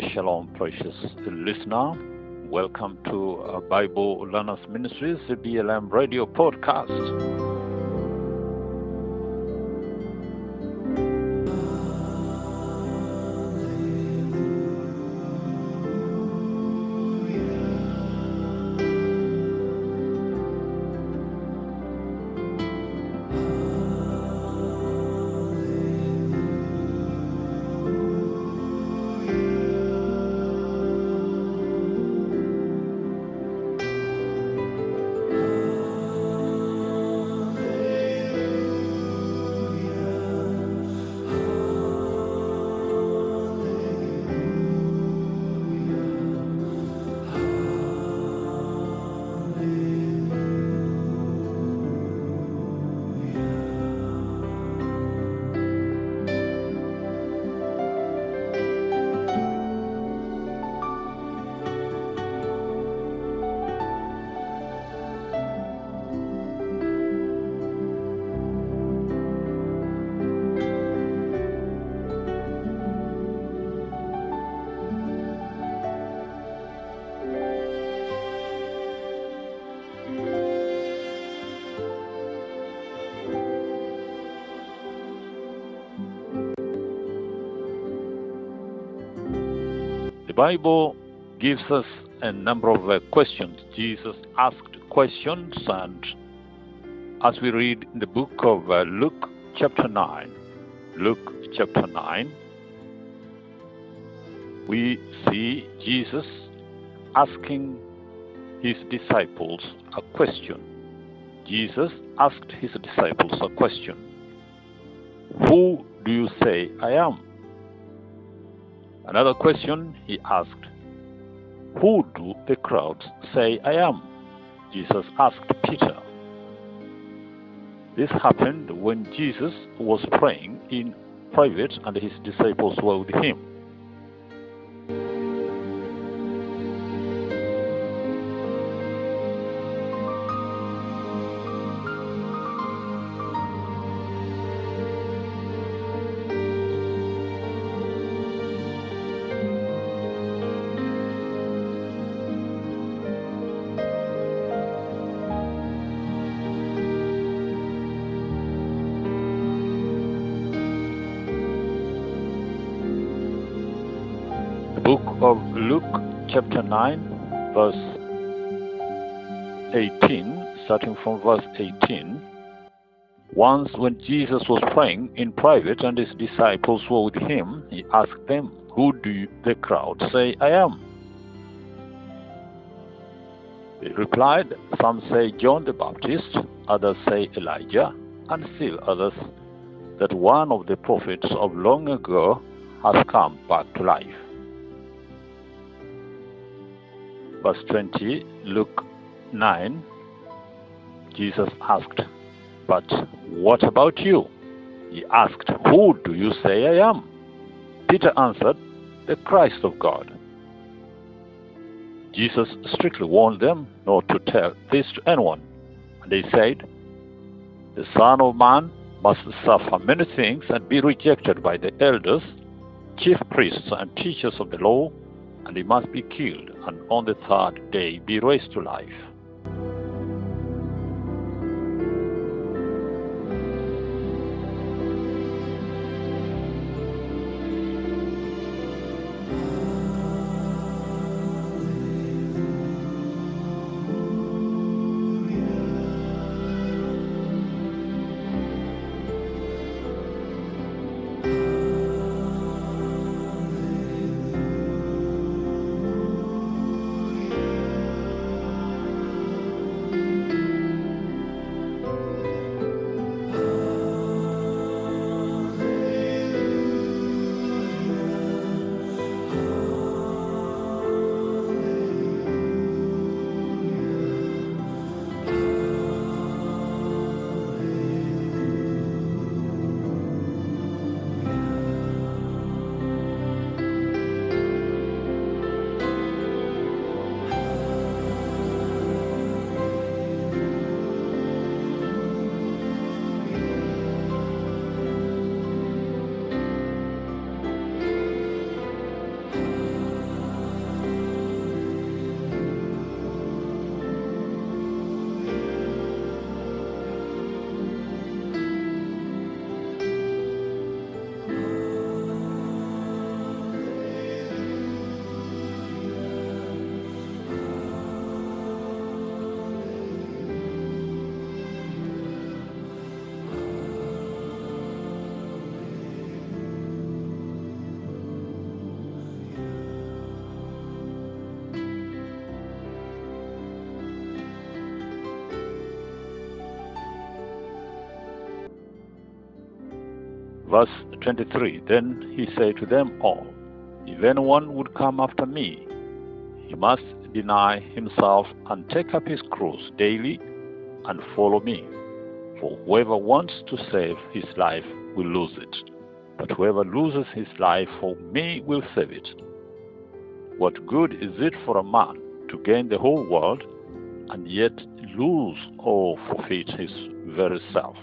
Shalom, precious listener. Welcome to uh, Bible Learners Ministries, BLM radio podcast. The Bible gives us a number of uh, questions. Jesus asked questions, and as we read in the book of uh, Luke, chapter 9, Luke, chapter 9, we see Jesus asking his disciples a question. Jesus asked his disciples a question Who do you say I am? Another question he asked Who do the crowds say I am? Jesus asked Peter. This happened when Jesus was praying in private and his disciples were with him. Of Luke, chapter 9, verse 18, starting from verse 18. Once, when Jesus was praying in private and his disciples were with him, he asked them, Who do the crowd say I am? They replied, Some say John the Baptist, others say Elijah, and still others that one of the prophets of long ago has come back to life. Verse 20, Luke 9, Jesus asked, But what about you? He asked, Who do you say I am? Peter answered, The Christ of God. Jesus strictly warned them not to tell this to anyone. And they said, The Son of Man must suffer many things and be rejected by the elders, chief priests, and teachers of the law, and he must be killed, and on the third day be raised to life. Verse 23 Then he said to them all, If anyone would come after me, he must deny himself and take up his cross daily and follow me. For whoever wants to save his life will lose it, but whoever loses his life for me will save it. What good is it for a man to gain the whole world and yet lose or forfeit his very self?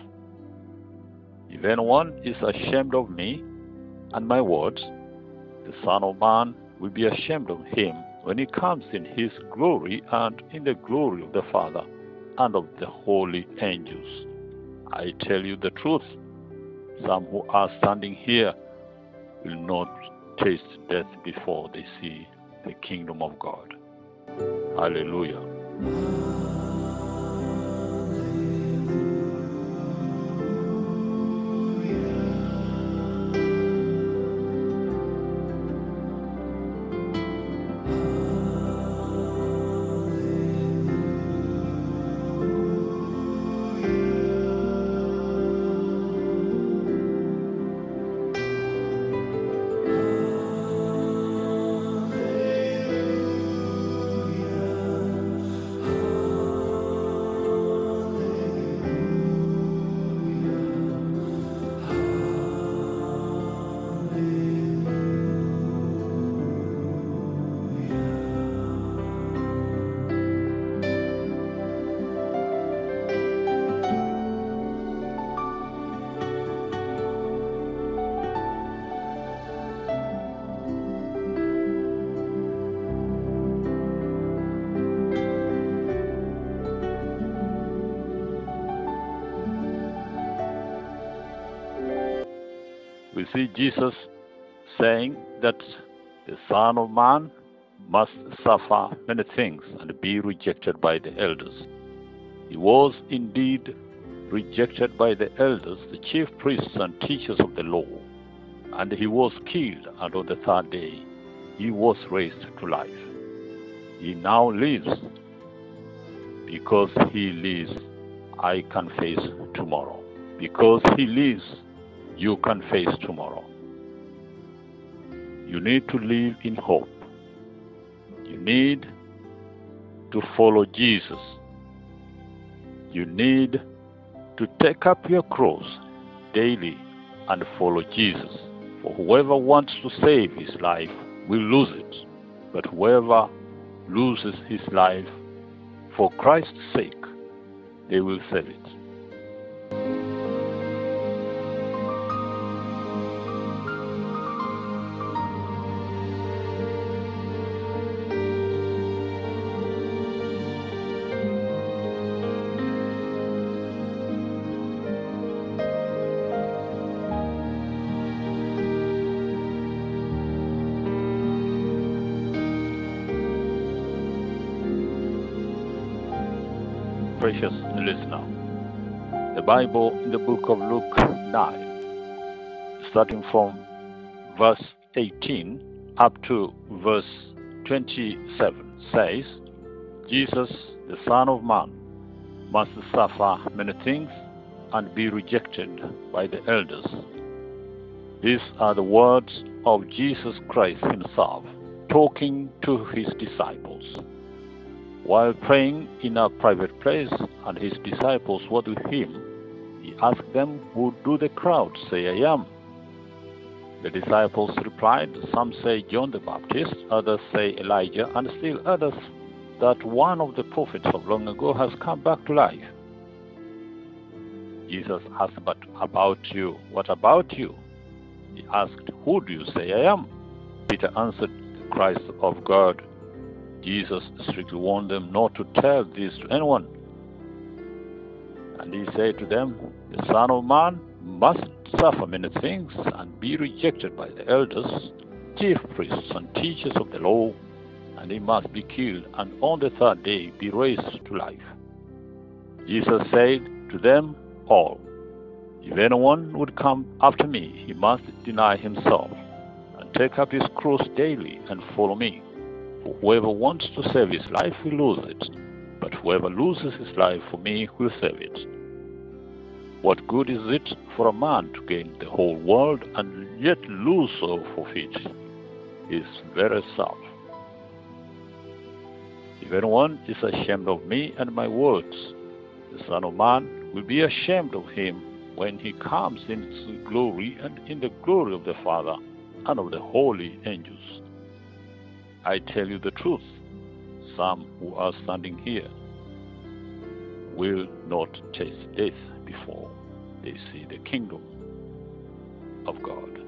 If anyone is ashamed of me and my words, the Son of Man will be ashamed of him when he comes in his glory and in the glory of the Father and of the holy angels. I tell you the truth, some who are standing here will not taste death before they see the kingdom of God. Hallelujah. We see Jesus saying that the Son of Man must suffer many things and be rejected by the elders. He was indeed rejected by the elders, the chief priests and teachers of the law, and he was killed, and on the third day he was raised to life. He now lives. Because he lives, I can face tomorrow. Because he lives, you can face tomorrow. You need to live in hope. You need to follow Jesus. You need to take up your cross daily and follow Jesus. For whoever wants to save his life will lose it, but whoever loses his life for Christ's sake, they will save it. Precious listener. The Bible in the book of Luke 9, starting from verse 18 up to verse 27, says, Jesus, the Son of Man, must suffer many things and be rejected by the elders. These are the words of Jesus Christ Himself talking to His disciples. While praying in a private place and his disciples were with him, he asked them, Who do the crowd say I am? The disciples replied, Some say John the Baptist, others say Elijah, and still others that one of the prophets of long ago has come back to life. Jesus asked, But about you, what about you? He asked, Who do you say I am? Peter answered, Christ of God. Jesus strictly warned them not to tell this to anyone. And he said to them, The Son of Man must suffer many things and be rejected by the elders, chief priests, and teachers of the law, and he must be killed, and on the third day be raised to life. Jesus said to them all, If anyone would come after me, he must deny himself, and take up his cross daily, and follow me. Whoever wants to save his life will lose it, but whoever loses his life for me will save it. What good is it for a man to gain the whole world and yet lose or forfeit his very self? If anyone is ashamed of me and my words, the Son of Man will be ashamed of him when he comes in his glory and in the glory of the Father and of the holy angels. I tell you the truth, some who are standing here will not taste death before they see the kingdom of God.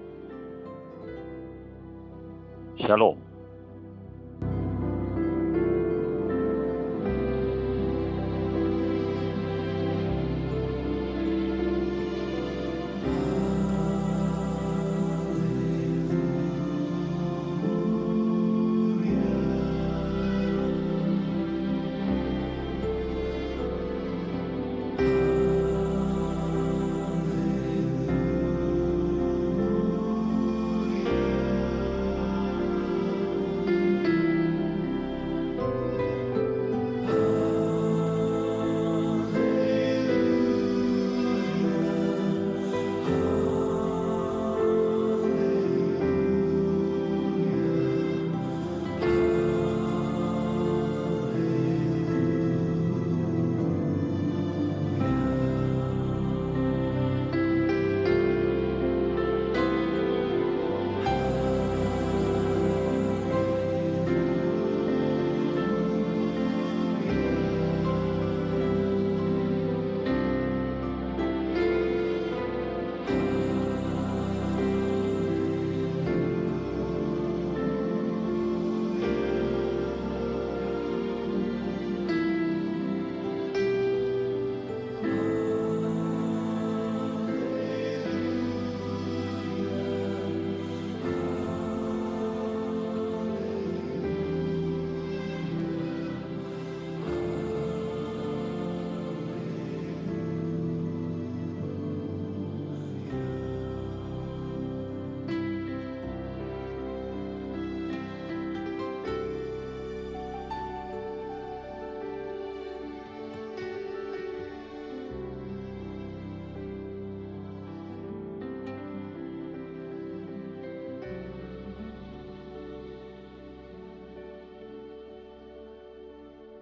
Shalom.